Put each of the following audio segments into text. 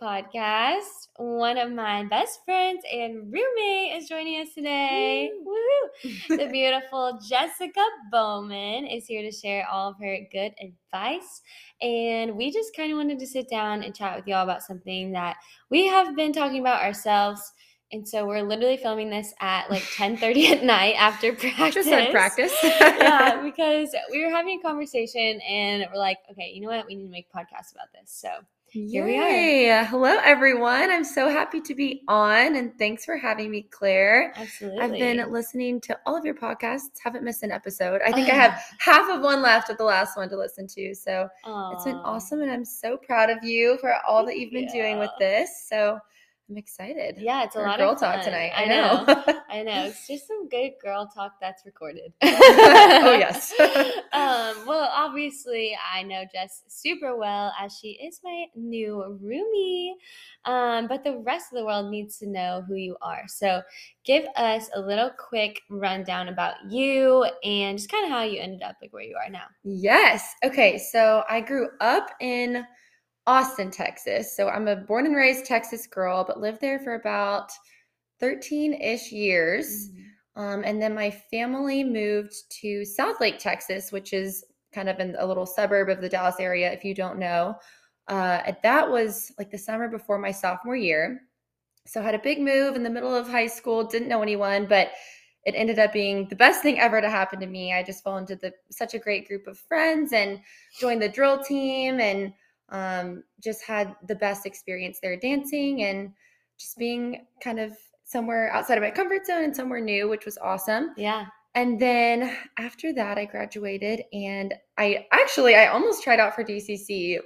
Podcast. One of my best friends and roommate is joining us today. Woo! the beautiful Jessica Bowman is here to share all of her good advice. And we just kind of wanted to sit down and chat with y'all about something that we have been talking about ourselves. And so we're literally filming this at like 10:30 at night after practice. Just had practice. yeah, because we were having a conversation and we're like, okay, you know what? We need to make a podcast about this. So here we are. Hello, everyone. I'm so happy to be on, and thanks for having me, Claire. Absolutely. I've been listening to all of your podcasts. Haven't missed an episode. I think I oh. have half of one left of the last one to listen to. So it's been awesome, and I'm so proud of you for all that you've been doing with this. So I'm excited. Yeah, it's a lot girl of girl talk tonight. I I know. I know. It's just some good girl talk that's recorded. oh yes. um, well, obviously, I know Jess super well as she is my new roomie. Um, but the rest of the world needs to know who you are. So, give us a little quick rundown about you and just kind of how you ended up like where you are now. Yes. Okay. So I grew up in Austin, Texas. So I'm a born and raised Texas girl, but lived there for about 13 ish years. Um, and then my family moved to Southlake, Texas, which is kind of in a little suburb of the Dallas area, if you don't know. Uh, that was like the summer before my sophomore year. So I had a big move in the middle of high school, didn't know anyone, but it ended up being the best thing ever to happen to me. I just fell into the such a great group of friends and joined the drill team and um, just had the best experience there dancing and just being kind of somewhere outside of my comfort zone and somewhere new, which was awesome. Yeah. And then after that, I graduated and I actually I almost tried out for DCC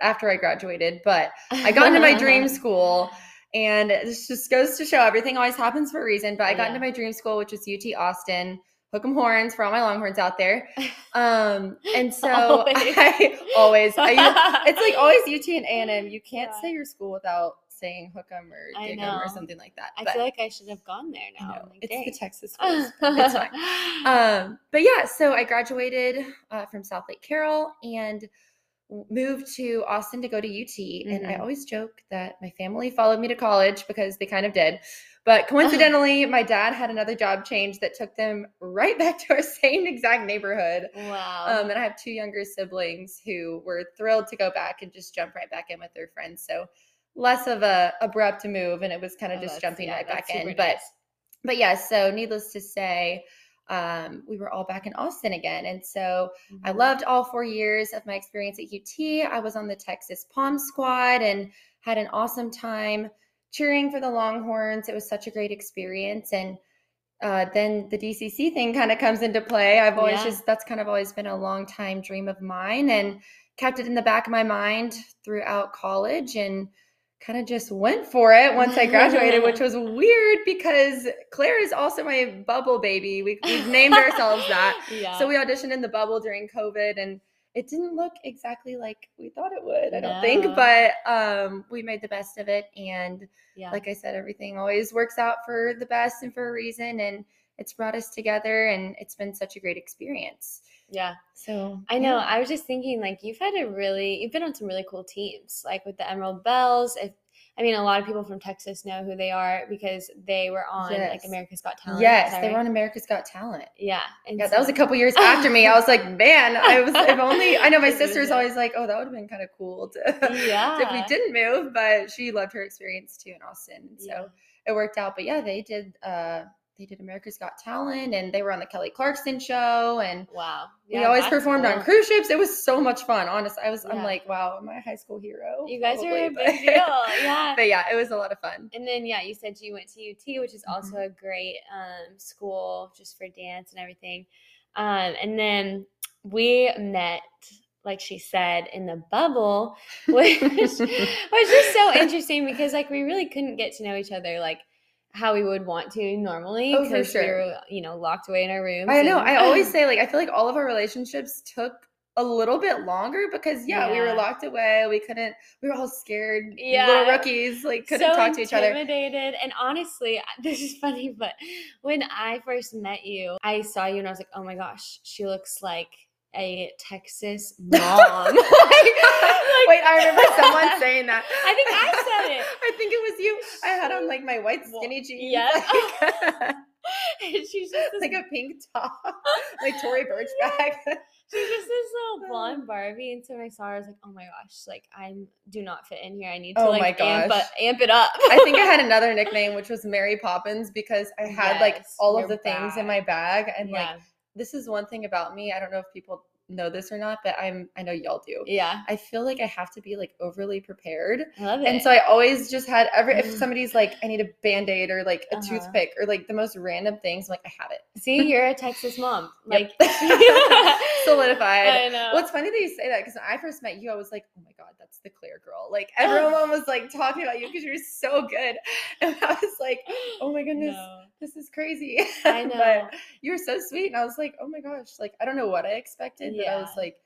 after I graduated, but I got into my dream school and this just goes to show everything always happens for a reason. But I got Yeah. into my dream school, which was UT Austin. Hook 'em horns for all my Longhorns out there. Um, and so Always. I always, I, it's like always UT and A&M. You can't Yeah. say your school without saying hook 'em or dig 'em or something like that. I But feel like I should have gone there now. like, it's dang. the Texas schools. it's fine. Um, but yeah, so I graduated uh, from Southlake Carroll and moved to Austin to go to UT. And I Mhm. always joke that my family followed me to college because they kind of did. But coincidentally, my dad had another job change that took them right back to our same exact neighborhood. wow. Um, and I have two younger siblings who were thrilled to go back and just jump right back in with their friends. So less of a abrupt move, and it was kind of Oh, just jumping yeah, right back in. But but yeah, so needless to say, um, we were all back in Austin again. And so I Mhm. loved all four years of my experience at UT. I was on the Texas Pom Squad and had an awesome time cheering for the Longhorns. It was such a great experience. And uh, then the DCC thing kind of comes into play. I've always Yeah. just, that's kind of always been a long time dream of mine and kept it in the back of my mind throughout college and kind of just went for it once I graduated, which was weird because Claire is also my bubble baby. We, we've named ourselves that. Yeah. So we auditioned in the bubble during COVID and it didn't look exactly like we thought it would, I don't think, but um, we made the best of it. And yeah. like I said, everything always works out for the best and for a reason. And it's brought us together and it's been such a great experience. Yeah. So I know. yeah. I was just thinking, like, you've had a really, you've been on some really cool teams, like with the Emerald Belles. If I mean, a lot of people from Texas know who they are because they were on like America's Got Talent. Yes, they were on America's Got Talent. Yeah. And Yeah, that was a couple years after me. I was like, man, I was if only I know my sister's always like, oh, that would have been kind of cool to yeah. if we didn't move, but she loved her experience too in Austin. So Yeah. it worked out. But yeah, they did uh they did America's Got Talent and they were on the Kelly Clarkson show and Wow. we always performed on cruise ships. It was so much fun. Honest, I was I'm like, wow, am I a high school hero? You guys are a but- big deal. Yeah. but yeah, it was a lot of fun. And then yeah, you said you went to UT, which is also Mhm. a great um, school just for dance and everything. Um, and then we met, like she said, in the bubble, which was just so interesting because like we really couldn't get to know each other like how we would want to normally Oh, because we sure. were you know locked away in our rooms. I know. I always say like I feel like all of our relationships took a little bit longer because yeah, we were locked away. We couldn't. We were all scared. Yeah. little rookies like couldn't so talk to each other. intimidated. And honestly, this is funny, but when I first met you, I saw you and I was like, oh my gosh, she looks like a Texas mom. like, Wait, I remember someone saying that. I think I said it. I think it was you. I had on like my white skinny jeans. yeah. Like, And she's just this, like a pink top, like Tory Burch bag. she's just this little blonde Barbie. And so when I saw her, I was like, oh my gosh, like I do not fit in here. I need to Oh like my amp, up, amp it up. I think I had another nickname, which was Mary Poppins, because I had like all of the things in my bag. And like, yeah, this is one thing about me. I don't know if people know this or not, but I'm, I know y'all do. yeah, I feel like I have to be like overly prepared. I love it. And so I always just had every if Mm. somebody's like, I need a band-aid or like a Uh-huh. toothpick or like the most random things, I'm like, I have it. see, you're a Texas mom. Like Solidified. I know. Well, it's funny that you say that because when I first met you, I was like, oh my the Claire girl. Like everyone was like talking about you because you're so good. And I was like, oh my goodness, No. this is crazy. I know. but you were so sweet. And I was like, oh my gosh, like I don't know what I expected, but I was like,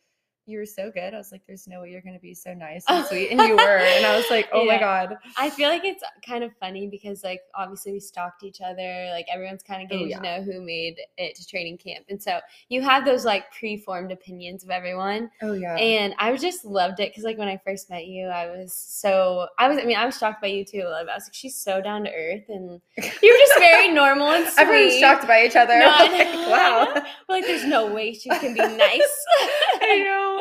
you were so good. I was like, there's no way you're going to be so nice and sweet. And you were. And I was like, oh my God. I feel like it's kind of funny because like obviously we stalked each other. Like everyone's kind of Oh, getting yeah. to know who made it to training camp. And so you have those like pre-formed opinions of everyone. Oh, yeah. And I just loved it because like when I first met you, I was so I was I mean, I was shocked by you too. I was like, she's so down to earth and you were just very normal and sweet. Everyone's shocked by each other. No, like, wow. We're like, there's no way she can be nice. I know.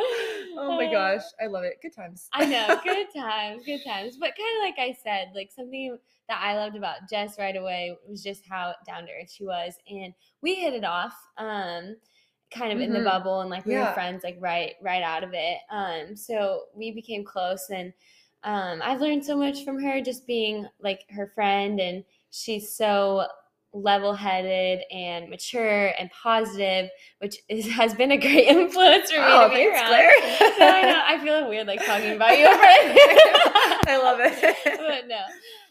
Oh my gosh. I love it. Good times. I know, good times, good times. But kind of like I said, like something that I loved about Jess right away was just how down to earth she was, and we hit it off, um, kind of in the Mhm. bubble, and like we were friends, like right, right out of it. Um, so we became close, and um, I've learned so much from her, just being like her friend, and she's so level-headed and mature and positive which is, has been a great influence for me Oh, to be around Claire. no, I know. I feel weird like talking about you over I love it. but no.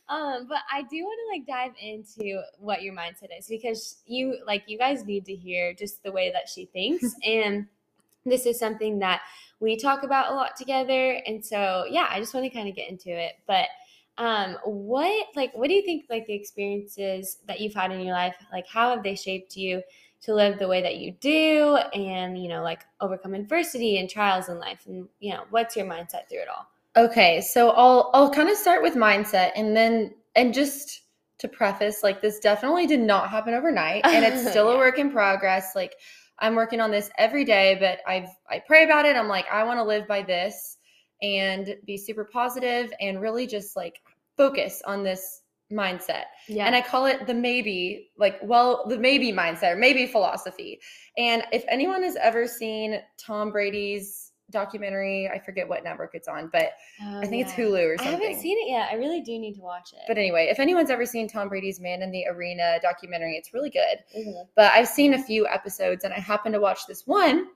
Um, but I do want to like dive into what your mindset is because you like you guys need to hear just the way that she thinks and this is something that we talk about a lot together and so yeah i just want to kind of get into it but um what like what do you think like the experiences that you've had in your life like how have they shaped you to live the way that you do and you know like overcome adversity and trials in life and you know what's your mindset through it all Okay, so I'll I'll kind of start with mindset and then and just to preface like this definitely did not happen overnight and it's still a work in progress. Like I'm working on this every day, but I've I pray about it. I'm like I want to live by this and be super positive and really just like focus on this mindset. yeah And I call it the maybe, like, well, the maybe mindset or maybe philosophy. And if anyone has ever seen Tom Brady's documentary, I forget what network it's on, but I think it's Hulu or something. I haven't seen it yet. I really do need to watch it. But anyway, if anyone's ever seen Tom Brady's Man in the Arena documentary, it's really good. Mhm. But I've seen a few episodes and I happened to watch this one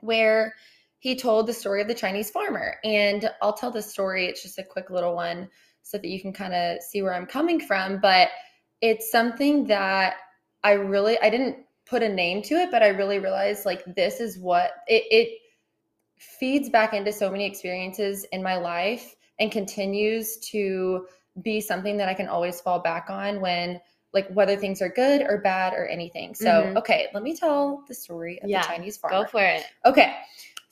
where he told the story of the Chinese farmer. And I'll tell the story. It's just a quick little one so that you can kind of see where I'm coming from. But it's something that I really I didn't put a name to it, but I really realized like this is what it, it feeds back into so many experiences in my life and continues to be something that I can always fall back on when like whether things are good or bad or anything. So, Mhm. okay, let me tell the story of Yeah, the Chinese farmer. Go for it. Okay.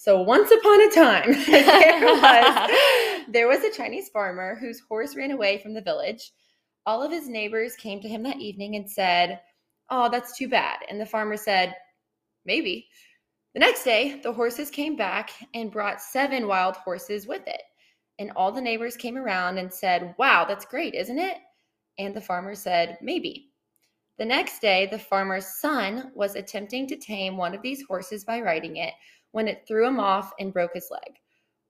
So once upon a time, there was there was a Chinese farmer whose horse ran away from the village. All of his neighbors came to him that evening and said, "Oh, that's too bad." And the farmer said, "Maybe." The next day, the horses came back and brought seven wild horses with it. And all the neighbors came around and said, "Wow, that's great, isn't it?" And the farmer said, "Maybe." The next day, the farmer's son was attempting to tame one of these horses by riding it when it threw him off and broke his leg.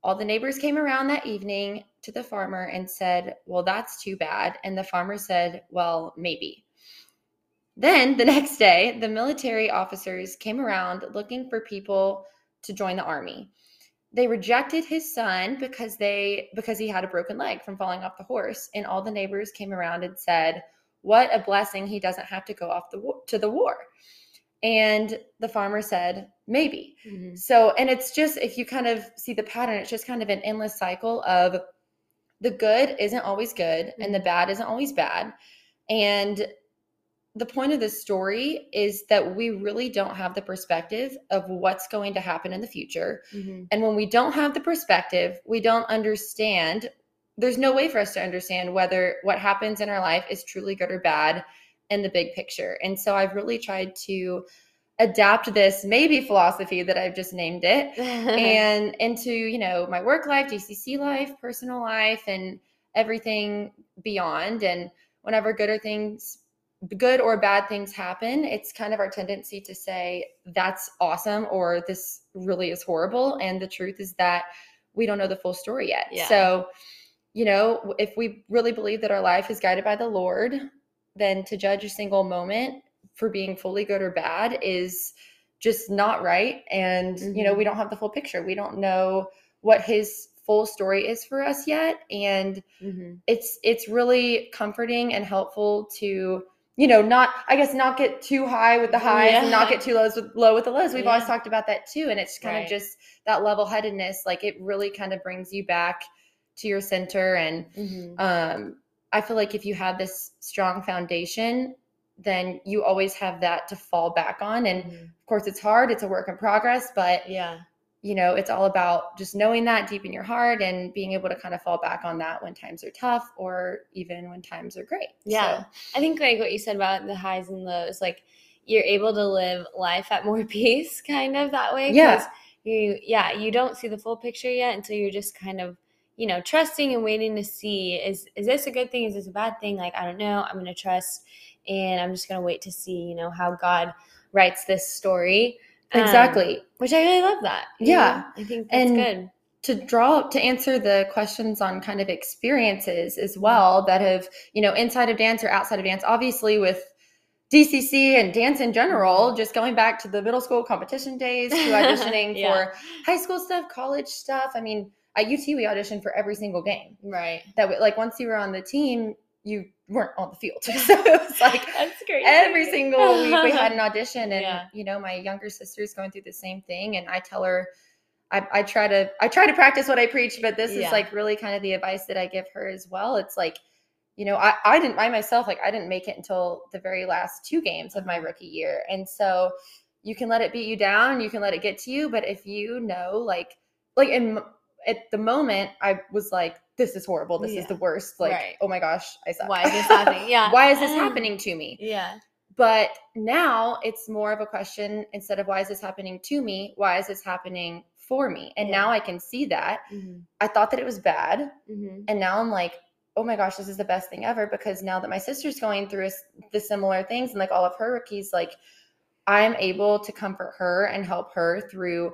All the neighbors came around that evening to the farmer and said, Well, that's too bad. And the farmer said, Well, maybe. Then the next day, the military officers came around looking for people to join the army. They rejected his son because they because he had a broken leg from falling off the horse, and all the neighbors came around and said, "What a blessing he doesn't have to go off the to the war." And the farmer said, "Maybe." Mhm. So, and it's just, if you kind of see the pattern, it's just kind of an endless cycle of the good isn't always good and the bad isn't always bad. And the point of this story is that we really don't have the perspective of what's going to happen in the future. Mm-hmm. And when we don't have the perspective, we don't understand. There's no way for us to understand whether what happens in our life is truly good or bad in the big picture. And so I've really tried to adapt this maybe philosophy that I've just named it and into, you know, my work life, DCC life, personal life and everything beyond and whenever good or things good or bad things happen, it's kind of our tendency to say that's awesome or this really is horrible and the truth is that we don't know the full story yet. Yeah. So, you know, if we really believe that our life is guided by the Lord, then to judge a single moment for being fully good or bad is just not right. And you know Mhm. we don't have the full picture. We don't know what his full story is for us yet. And hmm it's it's really comforting and helpful to you know not i guess not get too high with the highs and not get too lows with low with the lows. We've always talked about that too. And it's kind Right. of just that level headedness like it really kind of brings you back to your center. And hmm um, I feel like if you have this strong foundation, then you always have that to fall back on. And mm-hmm. of course, it's hard, it's a work in progress, but Yeah. you know, it's all about just knowing that deep in your heart and being able to kind of fall back on that when times are tough or even when times are great. Yeah. So, I think like what you said about the highs and lows, like you're able to live life at more peace kind of that way. Yeah. You yeah, you don't see the full picture yet until you're just kind of, you know, trusting and waiting to see is is this a good thing? Is this a bad thing? Like, I don't know. I'm gonna trust and I'm just gonna wait to see, you know, how God writes this story. Um, exactly. which I really love that. Yeah. know? I think that's And good. to draw to answer the questions on kind of experiences as well that have you know inside of dance or outside of dance obviously with dcc and dance in general just going back to the middle school competition days to auditioning Yeah. for high school stuff college stuff i mean at ut we auditioned for every single game Right. that we, like once you were on the team you weren't on the field. So it was like every single week we had an audition and Yeah. you know my younger sister is going through the same thing and i tell her I, I try to i try to practice what i preach but this Yeah. is like really kind of the advice that i give her as well. It's like you know i, I didn't i myself like i didn't make it until the very last two games of my rookie year. And so you can let it beat you down you can let it get to you but if you know like like in at the moment i was like this is horrible this is the worst like Right. oh my gosh i suck Why is this happening? Yeah. why is this happening to me Yeah. but now it's more of a question instead of why is this happening to me? Why is this happening for me? And Yeah. now I can see that. Mm-hmm. I thought that it was bad. Mm-hmm. And now I'm like, oh my gosh, this is the best thing ever because now that my sister's going through the similar things and like all of her rookies, like I'm able to comfort her and help her through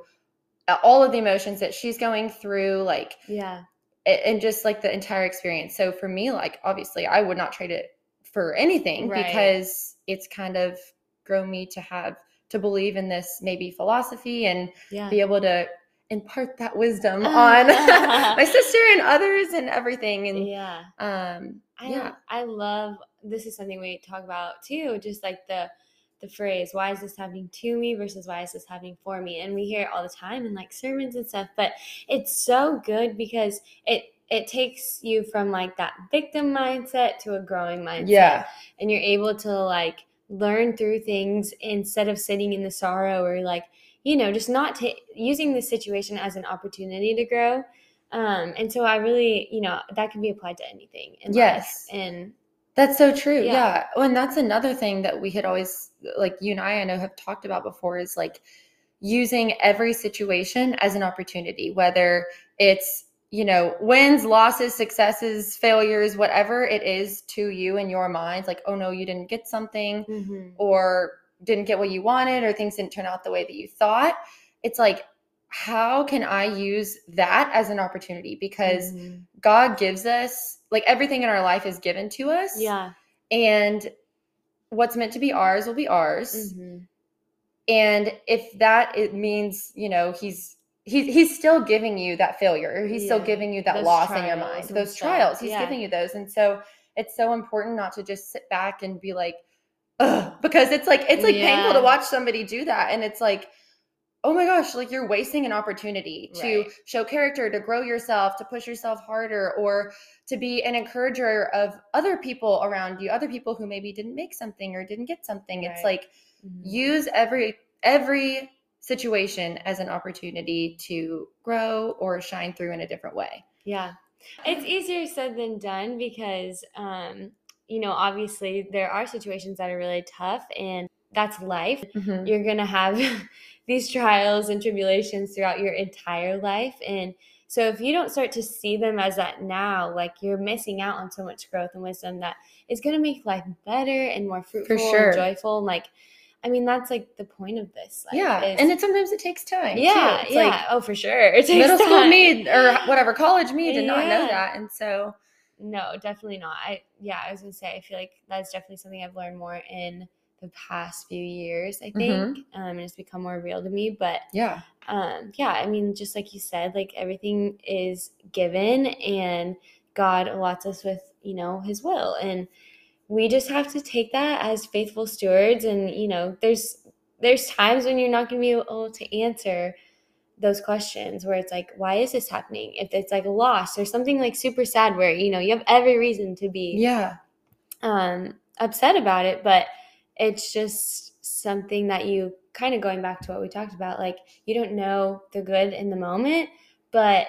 uh, all of the emotions that she's going through, like, Yeah. And just like the entire experience. So for me, like, obviously, I would not trade it for anything Right. because it's kind of grown me to have to believe in this maybe philosophy and Yeah. be able to impart that wisdom on my sister and others and everything. And yeah. um, I yeah, I love this is something we talk about too, just like the the phrase, why is this happening to me versus why is this happening for me? And we hear it all the time in like sermons and stuff, but it's so good because it it takes you from like that victim mindset to a growing mindset. yeah, and you're able to like learn through things instead of sitting in the sorrow or like you know just not ta- using the situation as an opportunity to grow um and so i really you know that can be applied to anything in Yes. life and That's so true. Yeah. Yeah. Oh, and that's another thing that we had always, like you and I, I know, have talked about before is like using every situation as an opportunity, whether it's, you know, wins, losses, successes, failures, whatever it is to you in your mind, like, oh no, you didn't get something mm-hmm. or didn't get what you wanted or things didn't turn out the way that you thought. It's like, how can I use that as an opportunity? Because Mhm. God gives us, like, everything in our life is given to us. Yeah. And what's meant to be ours will be ours. Mhm. and if that it means you know he's he's he's still giving you that failure. He's still giving you that Those loss in your mind those trials. He's Yeah. giving you those. And so it's so important not to just sit back and be like Ugh, because it's like it's like painful to watch somebody do that. And it's like oh my gosh, like you're wasting an opportunity to Right. show character, to grow yourself, to push yourself harder, or to be an encourager of other people around you, other people who maybe didn't make something or didn't get something. It's Right. like Mhm. use every every situation as an opportunity to grow or shine through in a different way. Yeah. It's easier said than done because, um, you know, obviously there are situations that are really tough and that's life. Mhm. You're going to have these trials and tribulations throughout your entire life. And so if you don't start to see them as that now, like you're missing out on so much growth and wisdom that is going to make life better and more fruitful sure. and joyful. And like, I mean, that's like the point of this. Like, yeah, is- and it sometimes it takes time. yeah, yeah. like oh, for sure. It takes middle school time. me or whatever college me did not know that, and so No, definitely not. I yeah, I was gonna say I feel like that's definitely something I've learned more in the past few years. I think, Mhm. um, and it's become more real to me. But yeah, um, yeah, I mean, just like you said, like everything is given, and God allots us with you know His will, and we just have to take that as faithful stewards. And you know, there's there's times when you're not gonna be able to answer those questions where it's like why is this happening if it's like a loss or something like super sad where you know you have every reason to be yeah, um upset about it but it's just something that you kind of going back to what we talked about like you don't know the good in the moment but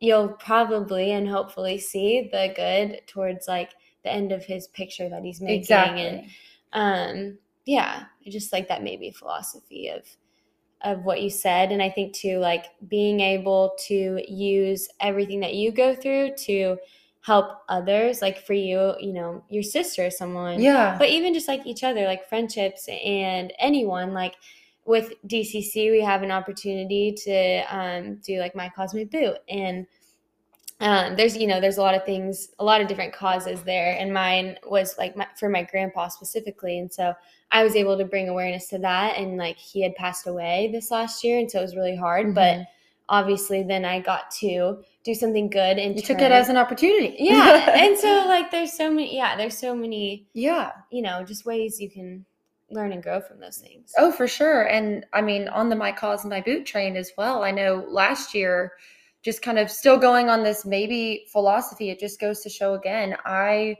you'll probably and hopefully see the good towards like the end of his picture that he's making exactly. and um yeah I just like that maybe philosophy of of what you said and i think too like being able to use everything that you go through to help others like for you you know your sister or someone. Yeah, but even just like each other like friendships and anyone like with dcc we have an opportunity to um, do like my Cause My Boot and um, there's you know there's a lot of things a lot of different causes there. And mine was like my, for my grandpa specifically. And so i was able to bring awareness to that. And like he had passed away this last year. And so it was really hard. But Mhm. Obviously then i got to do something good and you took it as an opportunity. yeah and so like there's so many yeah there's so many yeah, you know, just ways you can learn and grow from those things. Oh, for sure. And I mean, on the My Cause My Boot train as well. I know last year, just kind of still going on this maybe philosophy, it just goes to show again, I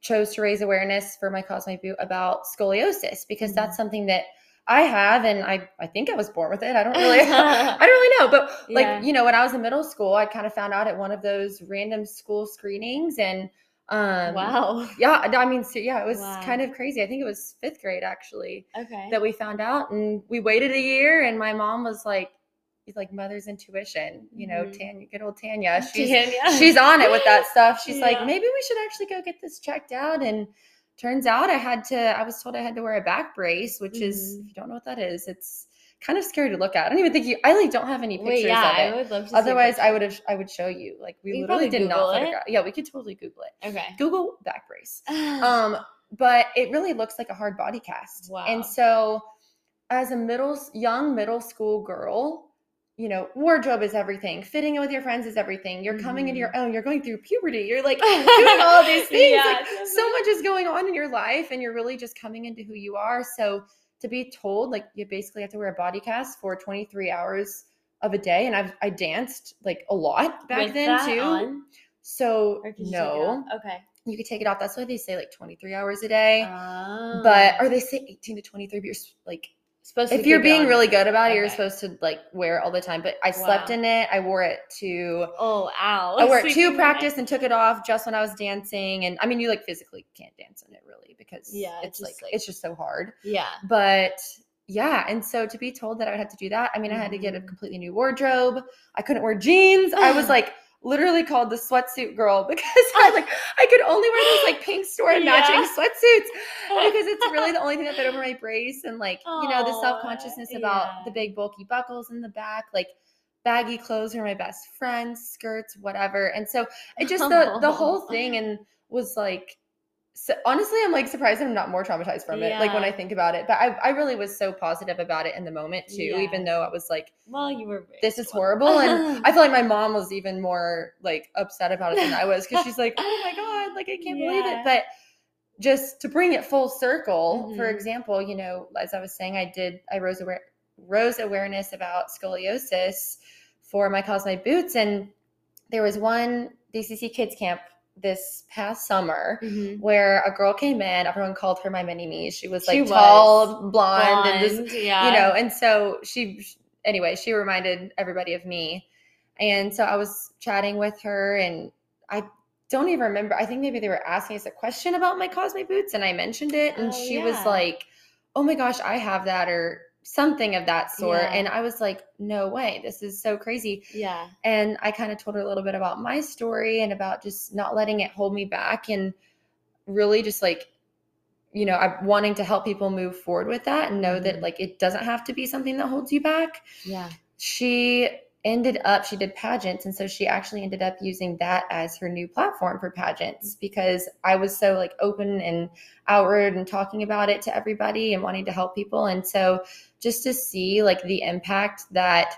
chose to raise awareness for My Cause My Boot about scoliosis because that's mm-hmm. something that I have and I, I think I was born with it. I don't really I don't really know. But like, Yeah. you know, when I was in middle school, I kind of found out at one of those random school screenings and um wow. yeah, I mean, so yeah, it was Wow. kind of crazy. I think it was fifth grade actually Okay. that we found out and we waited a year and my mom was like he's like mother's intuition you know Mhm. tanya good old tanya she's Tanya. she's on it with that stuff she's like maybe we should actually go get this checked out and turns out i had to i was told i had to wear a back brace which is Mhm. if you don't know what that is it's kind of scary to look at i don't even think you i like don't have any pictures Wait, yeah, of I it would love to. see otherwise i would have i would show you like we We literally did not Google it. photograph yeah we could totally google it Okay. google back brace um but it really looks like a hard body cast Wow. and so as a middle young middle school girl you know wardrobe is everything fitting in with your friends is everything you're coming into your mm-hmm. own you're going through puberty you're like doing all these things Yeah, like, definitely. so much is going on in your life and you're really just coming into who you are so to be told like you basically have to wear a body cast for 23 hours of a day and i've i danced like a lot back With then too on? so you no? Okay. you could take it off that's why they say like 23 hours a day Oh. but ah. or they say 18 to 23 but you're like supposed to if you're being really good about it you're supposed to like wear it all the time but i slept Wow. in it i wore it to Oh, ow. i wore it to practice and took it off just when i was dancing and i mean you like physically can't dance in it really because Yeah, it's it's like, just, like- it's just so hard Yeah. but yeah and so to be told that i would have to do that i mean i had to get a Mhm. completely new wardrobe i couldn't wear jeans i was like literally called the sweatsuit girl because i like i could only wear those like pink store and matching Yeah. sweatsuits because it's really the only thing that fit over my brace and like you know the self-consciousness about yeah. the big bulky buckles in the back like baggy clothes are my best friends skirts whatever and so it just the the whole thing and was like so honestly i'm like surprised i'm not more traumatized from it like when i think about it but I, I really was so positive about it in the moment too Yeah. even though i was like Well, you were. this is horrible and i feel like my mom was even more like upset about it than i was because she's like oh my god like i can't believe it but just to bring it full circle for Mhm. example you know as i was saying i did i rose aware rose awareness about scoliosis for my Cause My Boots. And there was one DCC kids camp this past summer Mhm. where a girl came in. Everyone called her my mini me. She was like She was. tall, blonde, and just yeah. you know and so she anyway she reminded everybody of me and so i was chatting with her and i don't even remember i think maybe they were asking us a question about my cosme boots and i mentioned it and Oh, she was like oh my gosh i have that or something of that sort Yeah. and i was like no way this is so crazy yeah. and i kind of told her a little bit about my story and about just not letting it hold me back and really just like you know i'm wanting to help people move forward with that and know that Mhm. like it doesn't have to be something that holds you back Yeah. she ended up she did pageants and so she actually ended up using that as her new platform for pageants because i was so like open and outward and talking about it to everybody and wanting to help people and so just to see like the impact that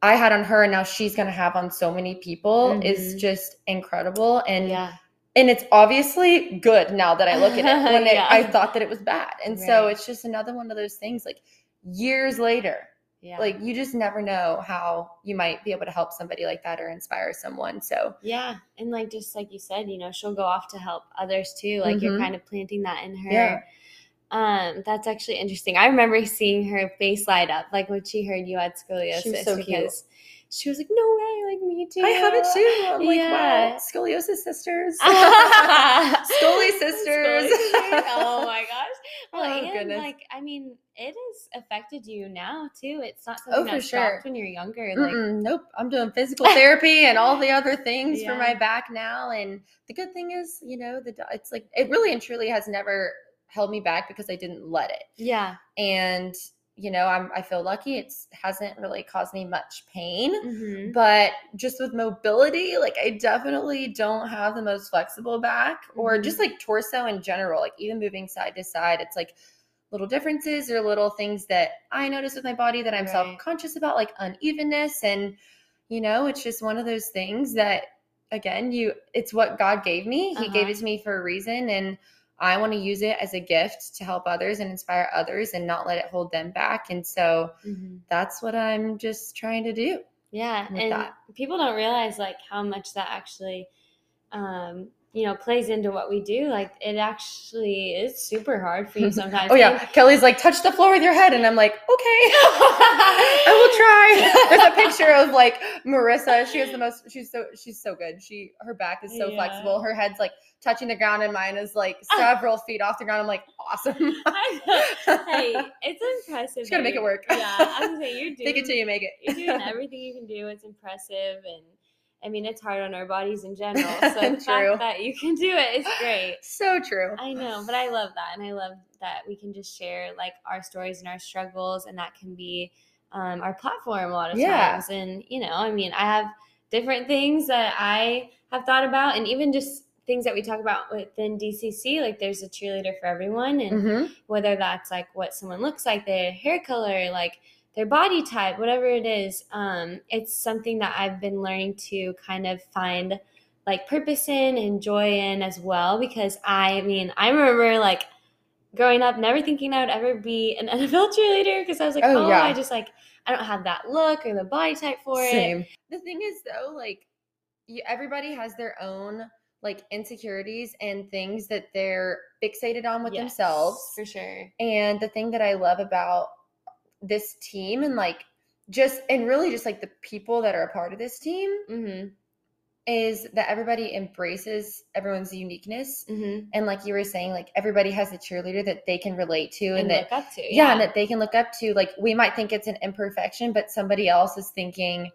i had on her and now she's going to have on so many people is Mhm. just incredible and Yeah. and it's obviously good now that I look at it. When it, I thought that it was bad, and so it's just another one of those things. Like years later, Yeah. like you just never know how you might be able to help somebody like that or inspire someone. So Yeah, and like just like you said, you know, she'll go off to help others too. Like you're Mhm. kind of planting that in her. Yeah. Um, that's actually interesting. I remember seeing her face light up, like when she heard you had scoliosis, so cute. because she was like, "No way, like me too." I have it too. I'm like, Yeah. wow, scoliosis sisters, Scully Scully sisters. oh my gosh. Well, Oh, and goodness. like, I mean, it has affected you now too. It's not oh, something Oh, that sure. stopped when you're younger. Like, Mm-mm, nope. I'm doing physical therapy and all the other things for my back now. And the good thing is, you know, the it's like it really and truly has never held me back because I didn't let it. yeah. And you know, I'm I feel lucky. it hasn't really caused me much pain. hmm But just with mobility, like I definitely don't have the most flexible back or Mhm. just like torso in general, like even moving side to side, it's like little differences or little things that I notice with my body that I'm Right. self-conscious about, like unevenness. And, you know, it's just one of those things that again, you it's what God gave me. He gave Uh-huh. it to me for a reason. And I want to use it as a gift to help others and inspire others and not let it hold them back. And so hmm that's what I'm just trying to do. Yeah, and that. people don't realize like how much that actually, um, you know, plays into what we do. Like it actually is super hard for you sometimes. Oh yeah, And- Kelly's like touch the floor with your head, and I'm like, okay, I will try. There's a picture of like Marissa. She has the most. She's so she's so good. She her back is so Yeah. flexible. Her head's like touching the ground, and mine is like several feet off the ground. I'm like, awesome. Hey, it's impressive. Just gotta make it work. Yeah, I was saying you're doing. Take it till you make it. you're doing everything you can do. It's impressive, and I mean, it's hard on our bodies in general. So the fact that you can do it is great. So true. I know, but I love that, and I love that we can just share like our stories and our struggles, and that can be um, our platform a lot of Yeah. times. And you know, I mean, I have different things that I have thought about, and even just things that we talk about within DCC. Like, there's a cheerleader for everyone, and hmm whether that's like what someone looks like, their hair color, like their body type, whatever it is, um, it's something that I've been learning to kind of find like purpose in and joy in as well. Because I mean, I remember like growing up, never thinking I would ever be an NFL cheerleader because I was like, Oh, oh, yeah. I just like I don't have that look or the body type for it. The thing is, though, like you, everybody has their own like insecurities and things that they're fixated on with Yes, themselves. for sure. And the thing that I love about this team and like just and really just like the people that are a part of this team Mm-hmm. is that everybody embraces everyone's uniqueness. Mm-hmm. And like you were saying, like everybody has a cheerleader that they can relate to and, And that look up to. yeah, and that they can look up to. Like we might think it's an imperfection, but somebody else is thinking,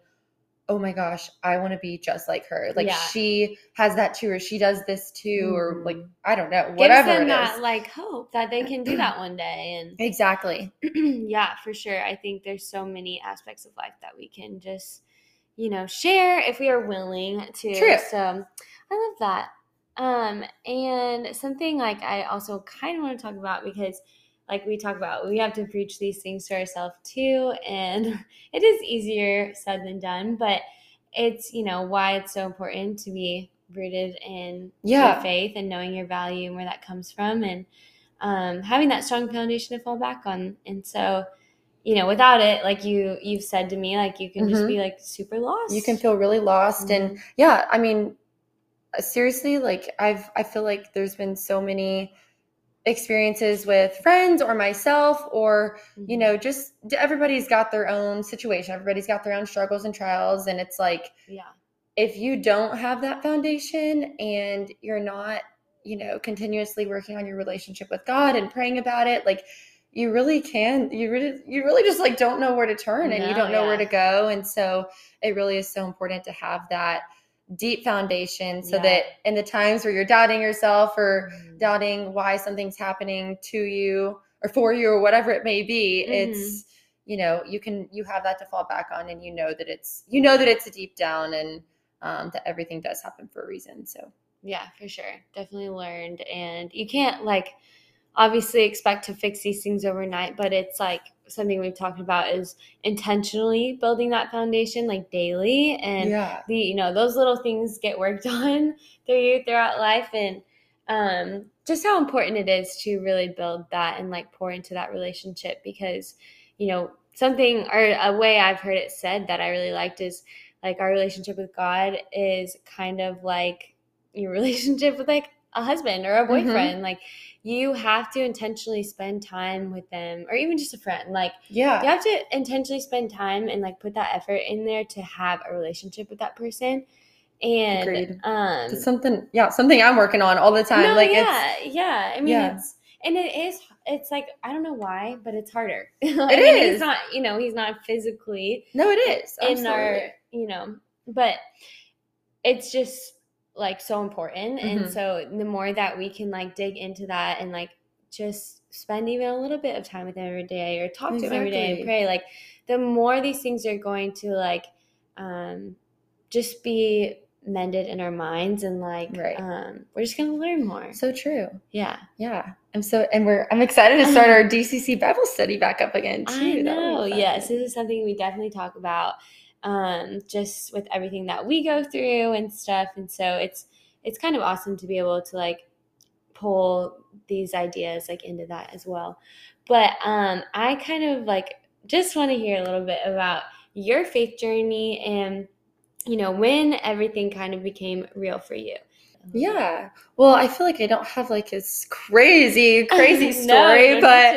oh my gosh, I want to be just like her. Like Yeah. she has that too, or she does this too, or like Mhm. I don't know, Gives whatever them it is. that like hope that they can do that one day and exactly. yeah, for sure. I think there's so many aspects of life that we can just, you know, share if we are willing to. True. So I love that. Um, and something like I also kind of want to talk about because like we talk about, we have to preach these things to ourselves too. And it is easier said than done, but it's, you know, why it's so important to be rooted in Yeah. your faith and knowing your value and where that comes from and um, having that strong foundation to fall back on. And so, you know, without it, like you you've said to me, like you can just Mhm. be like super lost. you can feel really lost and yeah i mean seriously like i've i feel like there's been so many experiences with friends or myself or you Mhm. know just everybody's got their own situation everybody's got their own struggles and trials and it's like yeah. if you don't have that foundation and you're not you know continuously working on your relationship with god and praying about it like you really can you really you really just like don't know where to turn and you don't know where to go and so it really is so important to have that deep foundation so Yeah. that in the times where you're doubting yourself or Mhm. doubting why something's happening to you or for you or whatever it may be Mm-hmm. it's you know you can you have that to fall back on and you know that it's you know that it's a deep down and um, that everything does happen for a reason so Yeah, for sure. Definitely learned. And you can't like obviously expect to fix these things overnight, but it's like something we've talked about is intentionally building that foundation like daily. And yeah. the you know those little things get worked on through you throughout life. And um just how important it is to really build that and like pour into that relationship because you know something or a way I've heard it said that I really liked is like our relationship with God is kind of like your relationship with like a husband or a Mhm. boyfriend like you have to intentionally spend time with them or even just a friend like yeah you have to intentionally spend time and like put that effort in there to have a relationship with that person and Agreed. um it's something yeah something i'm working on all the time no, like yeah yeah i mean Yeah. it's and it is it's like i don't know why but it's harder it It is is. he's not you know he's not physically no it is in our you know but it's just like so important. And Mhm. so the more that we can like dig into that and like just spend even a little bit of time with him every day or talk to him every day and pray like the more these things are going to like um just be mended in our minds and like Right. um we're just gonna learn more. So true. Yeah. Yeah. I'm so and we're i'm excited to start our dcc bible study back up again too. I know. Yes, this is something we definitely talk about, um, just with everything that we go through and stuff. And so it's it's kind of awesome to be able to like pull these ideas like into that as well. But um, I kind of like just want to hear a little bit about your faith journey and you know when everything kind of became real for you. Yeah. Well, I feel like I don't have like this crazy, crazy story, don't but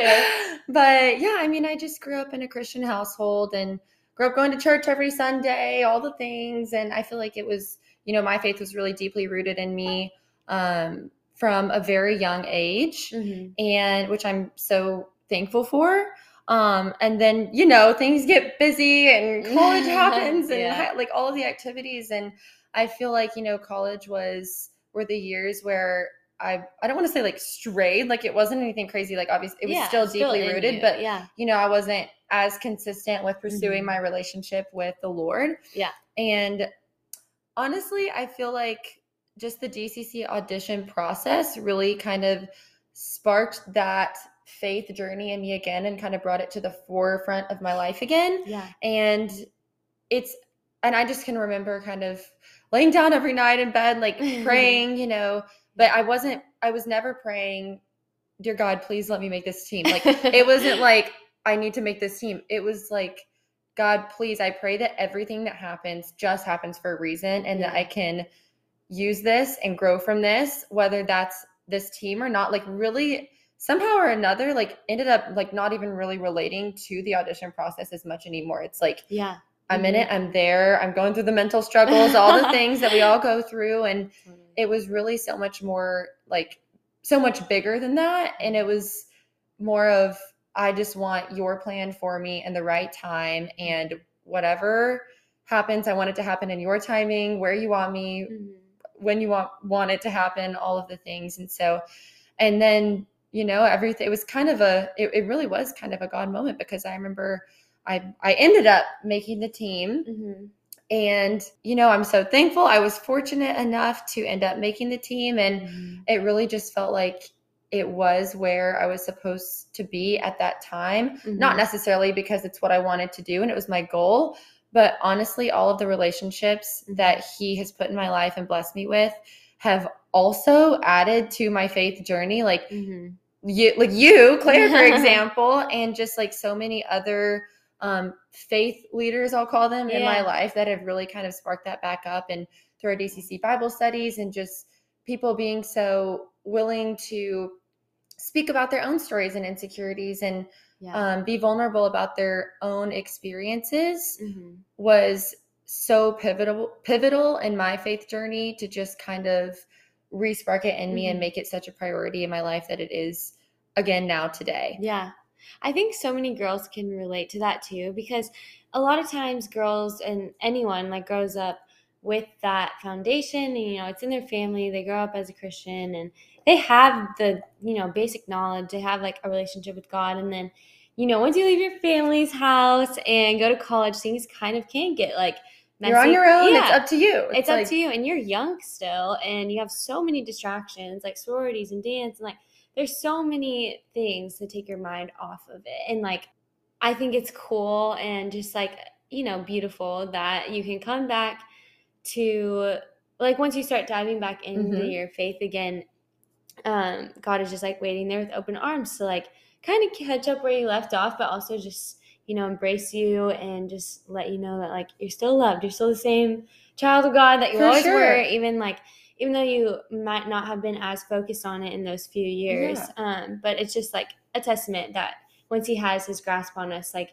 but yeah, I mean, I just grew up in a Christian household and grew up going to church every Sunday, all the things, and I feel like it was, you know, my faith was really deeply rooted in me um, from a very young age, Mhm. and which I'm so thankful for. Um, and then you know things get busy and college happens and Yeah. like all of the activities and I feel like you know college was were the years where I I don't want to say like strayed like it wasn't anything crazy like obviously it was Yeah, still deeply in rooted you. but yeah, you know I wasn't as consistent with pursuing Mhm. my relationship with the Lord Yeah. and honestly I feel like just the DCC audition process really kind of sparked that faith journey in me again and kind of brought it to the forefront of my life again yeah, and it's and i just can remember kind of laying down every night in bed like praying you know but i wasn't i was never praying dear god please let me make this team like it wasn't like i need to make this team it was like god please i pray that everything that happens just happens for a reason and that i can use this and grow from this whether that's this team or not like really somehow or another like ended up like not even really relating to the audition process as much anymore it's like yeah. I'm in Mhm. it. I'm there. I'm going through the mental struggles, all the things that we all go through. And it was really so much more like so much bigger than that. And it was more of, I just want your plan for me in the right time. And whatever happens, I want it to happen in your timing, where you want me, Mhm. when you want want it to happen, all of the things. And so, and then, you know, everything it was kind of a it, it really was kind of a God moment because I remember I I ended up making the team Mhm. and you know i'm so thankful i was fortunate enough to end up making the team and Mhm. it really just felt like it was where i was supposed to be at that time not Mhm. necessarily because it's what i wanted to do and it was my goal but honestly all of the relationships Mhm. that he has put in my life and blessed me with have also added to my faith journey like Mhm. you like you claire for example and just like so many other um, faith leaders i'll call them in my life that have really kind of sparked that back up and through our dcc bible studies and just people being so willing to speak about their own stories and insecurities and Yeah. um, be vulnerable about their own experiences Mhm. was so pivotal pivotal in my faith journey to just kind of respark it in me and Mhm. make it such a priority in my life that it is again now today. Yeah. I think so many girls can relate to that too because a lot of times girls and anyone like grows up with that foundation and you know it's in their family they grow up as a christian and they have the you know basic knowledge they have like a relationship with god and then you know once you leave your family's house and go to college things kind of can get like You're on your own. Yeah. It's up to you. it's, up like- to you and you're young still and you have so many distractions like sororities and dance and like there's so many things to take your mind off of it and like i think it's cool and just like you know beautiful that you can come back to like once you start diving back into Mhm. your faith again um god is just like waiting there with open arms to like kind of catch up where you left off but also just you know embrace you and just let you know that like you're still loved you're still the same child of god that you For always sure. were even like even though you might not have been as focused on it in those few years um but it's just like a testament that once he has his grasp on us like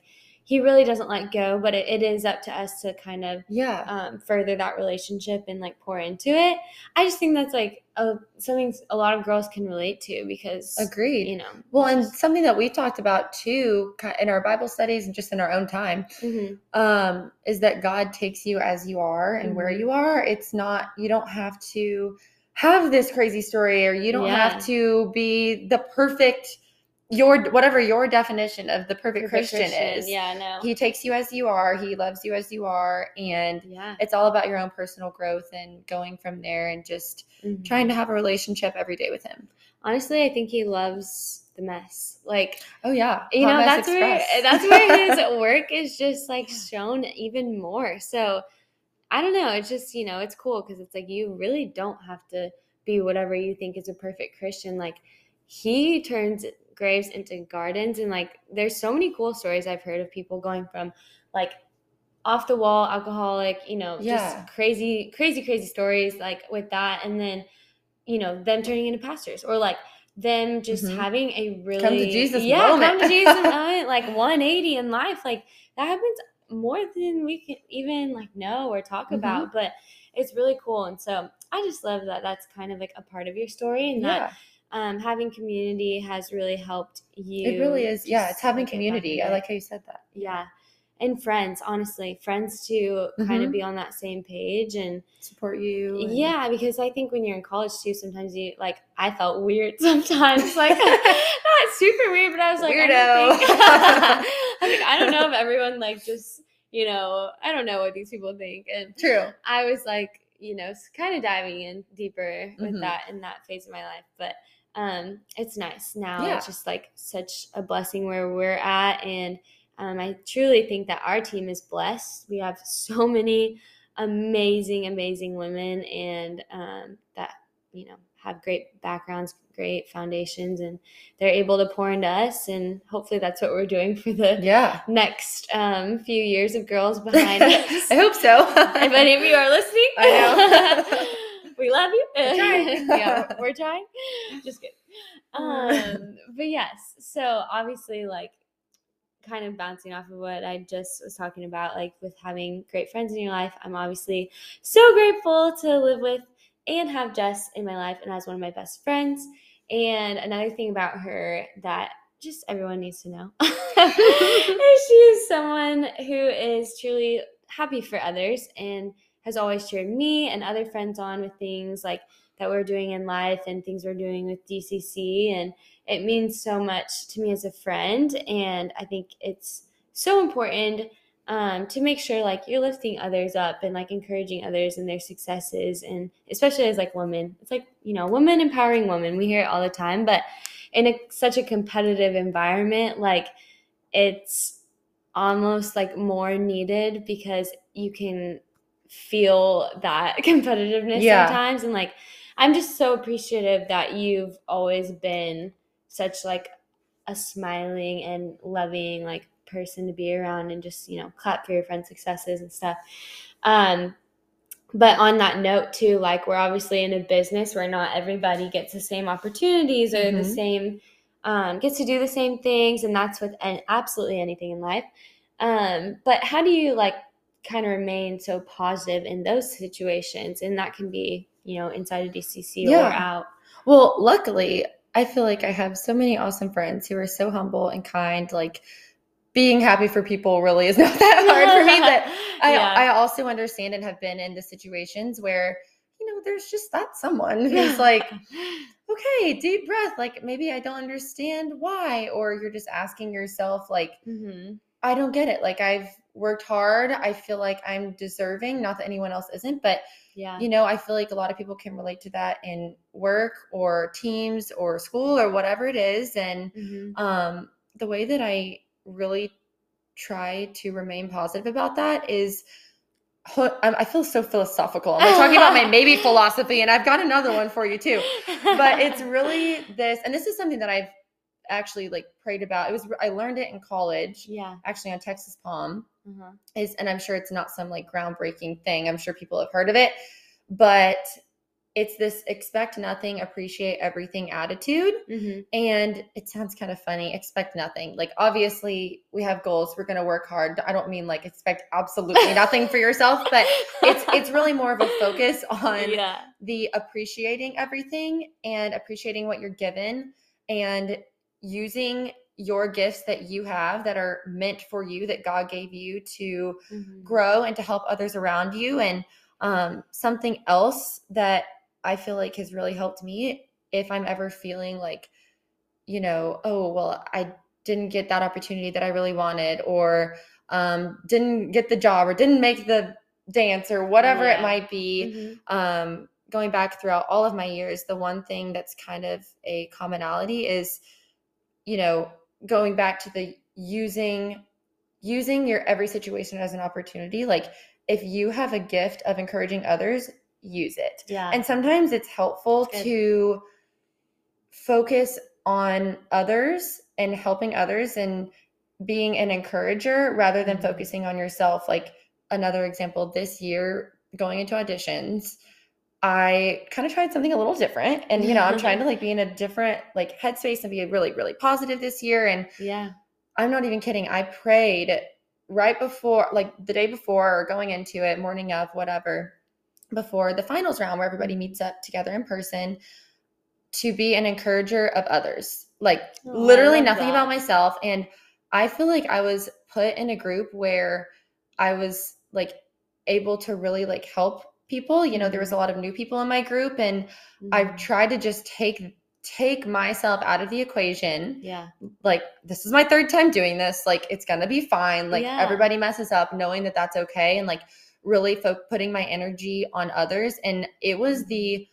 he really doesn't let go but it, it is up to us to kind of Yeah. um, further that relationship and like pour into it. I just think that's like a, something a lot of girls can relate to because Agreed. you know. well, and something that we talked about too in our Bible studies and just in our own time Mhm. um, is that God takes you as you are and where Mhm. you are. It's not, you don't have to have this crazy story or you don't Yeah. have to be the perfect, your, whatever your definition of the perfect, Perfect Christian, is. Yeah, no. He takes you as you are, he loves you as you are. And yeah. it's all about your own personal growth and going from there and just Mhm. trying to have a relationship every day with him. Honestly, I think he loves the mess. Like Oh, yeah. you know, Hot Mess that's where that's where his work is just like shown even more. So I don't know. It's just you know, it's cool because it's like you really don't have to be whatever you think is a perfect Christian. Like he turns graves into gardens, and like there's so many cool stories I've heard of people going from like off the wall alcoholic, you know, Yeah. just crazy, crazy, crazy stories like with that, and then you know them turning into pastors or like them just Mhm. having a really Come to Jesus yeah moment. come to Jesus moment like 180 in life like that happens more than we can even like know or talk Mhm. about but it's really cool and so I just love that that's kind of like a part of your story and that yeah. Um, having community has really helped you It really is. Yeah. It's having like, get back community. I like how you said that. yeah and friends honestly friends to kind of Mhm. be on that same page and Support you. and- yeah, because I think when you're in college too, sometimes you like I felt weird sometimes, like not super weird, but I was like, I don't think, I like, I don't know if everyone like just you know, I don't know what these people think, and True. I was like, you know, kind of diving in deeper with Mhm. that in that phase of my life, but um, it's nice now. Yeah. It's just like such a blessing where we're at, and um, I truly think that our team is blessed. We have so many amazing, amazing women, and um, that you know have great backgrounds, great foundations, and they're able to pour into us. And hopefully, that's what we're doing for the Yeah. next um, few years of girls behind us. I hope so. if any of you are listening, I know. we love you. We're trying. yeah, we're trying. Just kidding. Um, but yes, so obviously, like, kind of bouncing off of what I just was talking about, like with having great friends in your life, I'm obviously so grateful to live with and have Jess in my life and as one of my best friends. And another thing about her that just everyone needs to know is she is someone who is truly happy for others and has always cheered me and other friends on with things like that we're doing in life and things we're doing with DCC and it means so much to me as a friend and I think it's so important um, to make sure like you're lifting others up and like encouraging others in their successes and especially as like women. It's like you know women empowering women. We hear it all the time but in a, such a competitive environment like it's almost like more needed because you can feel that competitiveness Yeah. sometimes and like i'm just so appreciative that you've always been such like a smiling and loving like person to be around and just you know clap for your friends successes and stuff um but on that note too like we're obviously in a business where not everybody gets the same opportunities or mm-hmm. the same um, gets to do the same things and that's with and absolutely anything in life um, but how do you like kind of remain so positive in those situations and that can be you know inside of dcc yeah. or out well luckily i feel like i have so many awesome friends who are so humble and kind like being happy for people really is not that hard for me but I, yeah. I also understand and have been in the situations where you know there's just that someone who's like okay deep breath like maybe i don't understand why or you're just asking yourself like mm-hmm. i don't get it like i've worked hard i feel like i'm deserving not that anyone else isn't but yeah you know i feel like a lot of people can relate to that in work or teams or school or whatever it is and mm-hmm. um the way that i really try to remain positive about that is I feel so philosophical. I'm like talking about my maybe philosophy, and I've got another one for you too. But it's really this, and this is something that I've actually like prayed about. It was I learned it in college. Yeah, actually on Texas Pom uh-huh. is, and I'm sure it's not some like groundbreaking thing. I'm sure people have heard of it, but it's this expect nothing, appreciate everything attitude. Mm-hmm. And it sounds kind of funny, expect nothing. Like, obviously, we have goals, we're going to work hard. I don't mean like expect absolutely nothing for yourself, but it's it's really more of a focus on yeah. the appreciating everything and appreciating what you're given and using your gifts that you have that are meant for you that God gave you to mm-hmm. grow and to help others around you and um, something else that I feel like has really helped me if I'm ever feeling like, you know, oh, well, I didn't get that opportunity that I really wanted, or um, didn't get the job, or didn't make the dance, or whatever yeah. it might be. Mm-hmm. Um, going back throughout all of my years, the one thing that's kind of a commonality is, you know, going back to the using using your every situation as an opportunity like if you have a gift of encouraging others use it. Yeah. And sometimes it's helpful to focus on others and helping others and being an encourager rather than mm-hmm. focusing on yourself. Like another example, this year going into auditions, I kind of tried something a little different. And you know, I'm trying to like be in a different like headspace and be really, really positive this year. And yeah, I'm not even kidding. I prayed right before, like the day before or going into it, morning of, whatever before the finals round where everybody meets up together in person to be an encourager of others. Like oh, literally nothing that. about myself. And I feel like I was put in a group where I was like able to really like help people. You know, there was a mm-hmm. lot of new people in my group and mm-hmm. I've tried to just take take myself out of the equation. Yeah. Like this is my third time doing this. Like it's going to be fine. Like yeah. everybody messes up knowing that that's okay and like really fo- putting my energy on others and it was the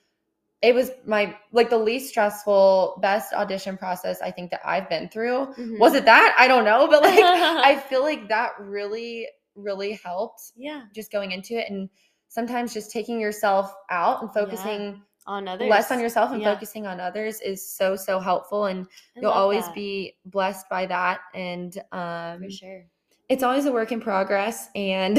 it was my like the least stressful best audition process i think that i've been through mm-hmm. was it that i don't know but like i feel like that really really helped yeah just going into it and sometimes just taking yourself out and focusing yeah. on others less on yourself and yeah. focusing on others is so so helpful and I you'll always that. be blessed by that and um for sure it's always a work in progress and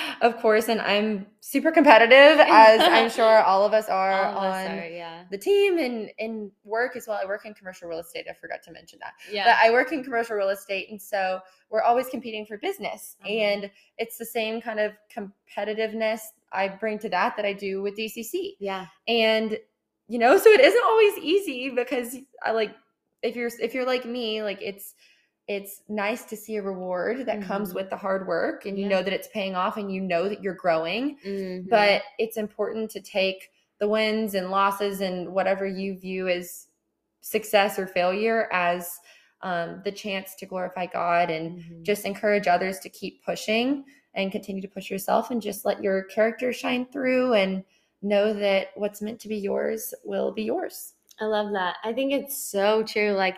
of course and i'm super competitive as i'm sure all of us are of on us are, yeah. the team and in work as well. I work in commercial real estate. I forgot to mention that. Yeah. But i work in commercial real estate and so we're always competing for business uh-huh. and it's the same kind of competitiveness i bring to that that i do with dcc yeah. And you know so it isn't always easy because i like if you're if you're like me like it's it's nice to see a reward that mm-hmm. comes with the hard work and you yeah. know that it's paying off and you know that you're growing. Mm-hmm. But it's important to take the wins and losses and whatever you view as success or failure as um, the chance to glorify God and mm-hmm. just encourage others to keep pushing and continue to push yourself and just let your character shine through and know that what's meant to be yours will be yours. I love that. I think it's so true. Like,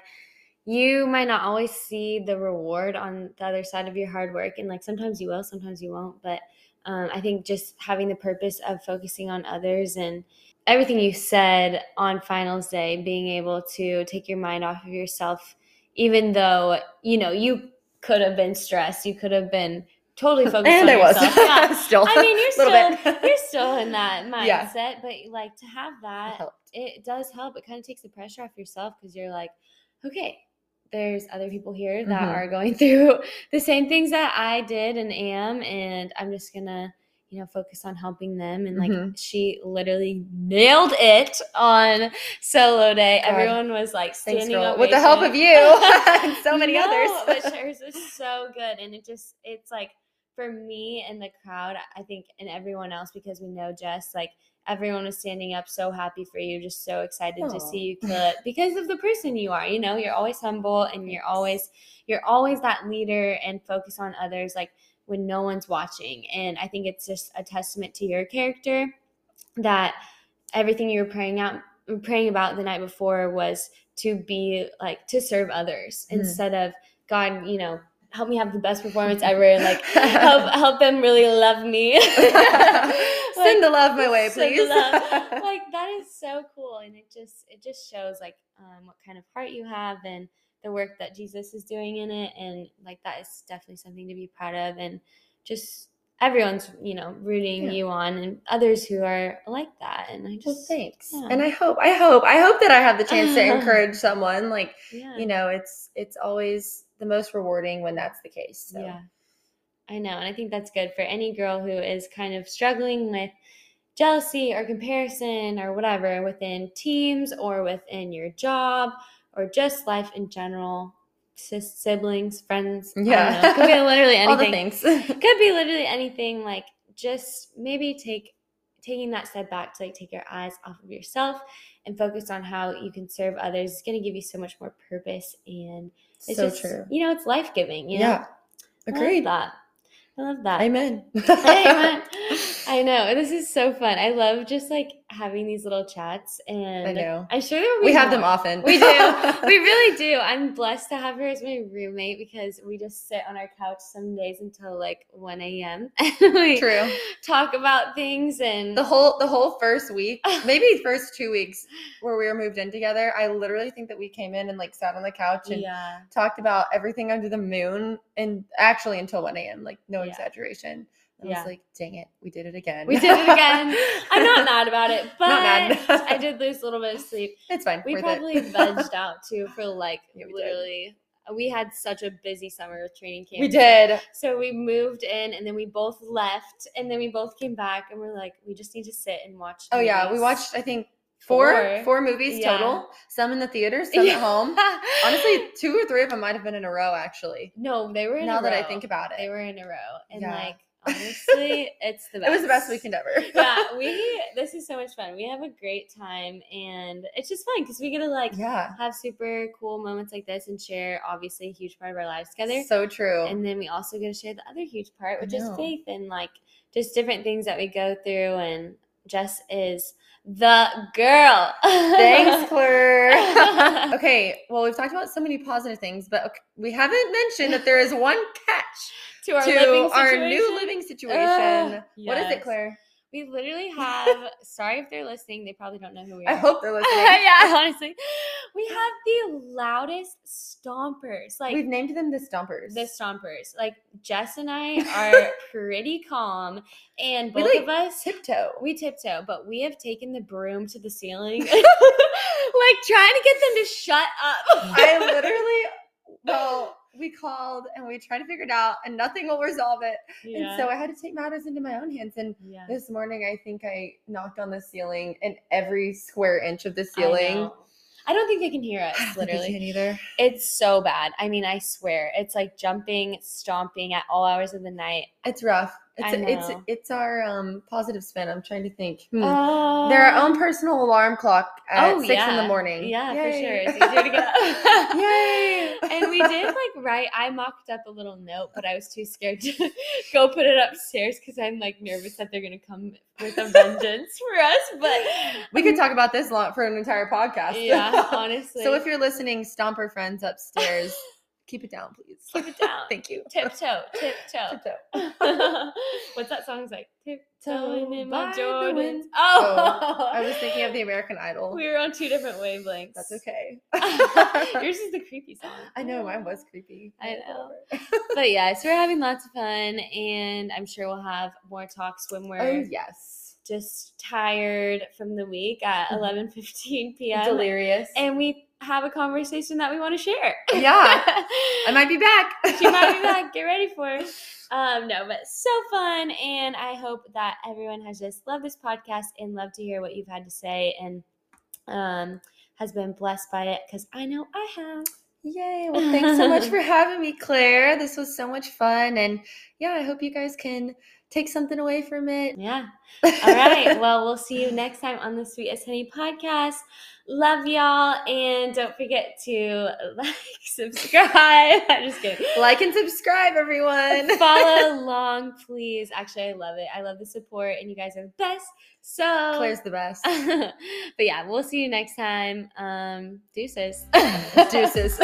you might not always see the reward on the other side of your hard work and like sometimes you will sometimes you won't but um, i think just having the purpose of focusing on others and everything you said on finals day, being able to take your mind off of yourself, even though, you know, you could have been stressed, you could have been totally focused and on I was. Yeah. still. I mean, you're still you're still in that mindset, Yeah. but like to have that, helped. it does help. It kind of takes the pressure off yourself because you're like, okay, there's other people here that Mhm. are going through the same things that I did and am, and I'm just gonna, you know, focus on helping them. And like Mhm. she literally nailed it on solo day. God. Everyone was like standing girl. With the help of you and so many No, others. but hers was so good, and it just it's like for me and the crowd, I think, and everyone else because we know Jess, like everyone was standing up, so happy for you, just so excited to see you kill it because of the person you are. You know, you're always humble, and you're always you're always that leader and focus on others, like when no one's watching. And I think it's just a testament to your character that everything you were praying out praying about the night before was to be like to serve others Mhm. instead of God, you know, help me have the best performance ever and like help help them really love me. Send the love my way, please. like that is so cool and it just it just shows like um, what kind of heart you have and the work that Jesus is doing in it and like that is definitely something to be proud of and just everyone's you know rooting Yeah. you on and others who are like that and I Well, just thanks. yeah. And I hope, I hope, I hope that I have the chance to encourage someone. Like, yeah you know, it's it's always the most rewarding when that's the case. So. Yeah. I know. And I think that's good for any girl who is kind of struggling with jealousy or comparison or whatever within teams or within your job or just life in general. Sis, siblings, friends. I don't Yeah. know. Could be literally anything. all the things. Could be literally anything. Like just maybe take taking that step back to like take your eyes off of yourself and focus on how you can serve others. is gonna give you so much more purpose and it's so just true. you know it's life giving. You know? Yeah. Agreed. I love that. I love that. Amen. Amen. I know. This is so fun. I love just like having these little chats and I know. I'm sure be We have them often. We do. we really do. I'm blessed to have her as my roommate because we just sit on our couch some days until like 1 a.m. True. talk about things and The whole the whole first week, maybe first two weeks where we were moved in together, I literally think that we came in and like sat on the couch and yeah. talked about everything under the moon and actually until 1 a.m. Like no Yeah. exaggeration. I Yeah. was like, dang it, we did it again. We did it again. I'm not mad about it, but. I did lose a little bit of sleep. It's fine. We probably it. vegged out too for like Yeah, we did. literally. We had such a busy summer with training camp. we did. So we moved in, and then we both left, and then we both came back, and we're like, we just need to sit and watch. Oh yeah, we watched I think four Four. four movies Yeah. total. Some in the theater, some Yeah. at home. Honestly, two or three of them might have been in a row actually. no, they were in now that I think about it. they were in a row, and Yeah. like honestly, it's the best. It was the best weekend ever. yeah, we. This is so much fun. We have a great time, and it's just fun because we get to like yeah. have super cool moments like this and share obviously a huge part of our lives together. So true. and then we also get to share the other huge part, which is faith and like just different things that we go through. And Jess is the girl. Thanks, Claire. okay, well, we've talked about so many positive things, but okay, we haven't mentioned that there is one catch to our to living our new living situation. Ugh, What is it. Claire? We literally have. sorry if they're listening. They probably don't know who we are. I hope they're listening. yeah, honestly, we have the loudest stompers. Like We've named them the Stompers. the stompers. Like Jess and I are pretty calm, and both like, of us tiptoe. we tiptoe, but we have taken the broom to the ceiling, like trying to get them to shut up. I literally, well, we called and we tried to figure it out, and nothing will resolve it. yeah. And so I had to take matters into my own hands. And yeah. this morning, I think I knocked on the ceiling, and every square inch of the ceiling. know. I don't think they can hear us. I they Literally, either. it's so bad. I mean, I swear, it's like jumping, stomping at all hours of the night. It's rough. It's it's it's our um positive spin. I'm trying to think. Hmm. Oh, They're our own personal alarm clock at Oh, six in the morning. Yeah, for sure. It's easier to get up. Yay! and we did like write. I mocked up a little note, but I was too scared to go put it upstairs because I'm like nervous that they're gonna come with a vengeance for us. But we could talk about this long for an entire podcast. Yeah, honestly. so if you're listening, Stomper friends upstairs, Keep it down, please. Keep it down. Thank you. Tiptoe, tiptoe. Tiptoe. What's that song's like? Tiptoeing in my Jordans. wind. Oh, I was thinking of the American Idol. we were on two different wavelengths. That's okay. Yours is the creepy song. I know mine was creepy. I know. But yes, we're having lots of fun, and I'm sure we'll have more talks when we're oh yes. just tired from the week at Mhm. 11:15 p.m. Delirious. and we have a conversation that we want to share. Yeah. I might be back. she might be back. Get ready for it. Um, no, but so fun, and I hope that everyone has just loved this podcast and loved to hear what you've had to say, and um, has been blessed by it because I know I have. Yay. Well, thanks so much for having me, Claire. This was so much fun. And yeah, I hope you guys can take something away from it. Yeah. All right. Well, we'll see you next time on the Sweet as Honey podcast. Love y'all, and don't forget to like, subscribe. I'm just kidding. Like and subscribe, everyone. Follow along, please. Actually, I love it. I love the support, and you guys are the best. So, Claire's the best. but yeah, we'll see you next time. Um, deuces. Deuces.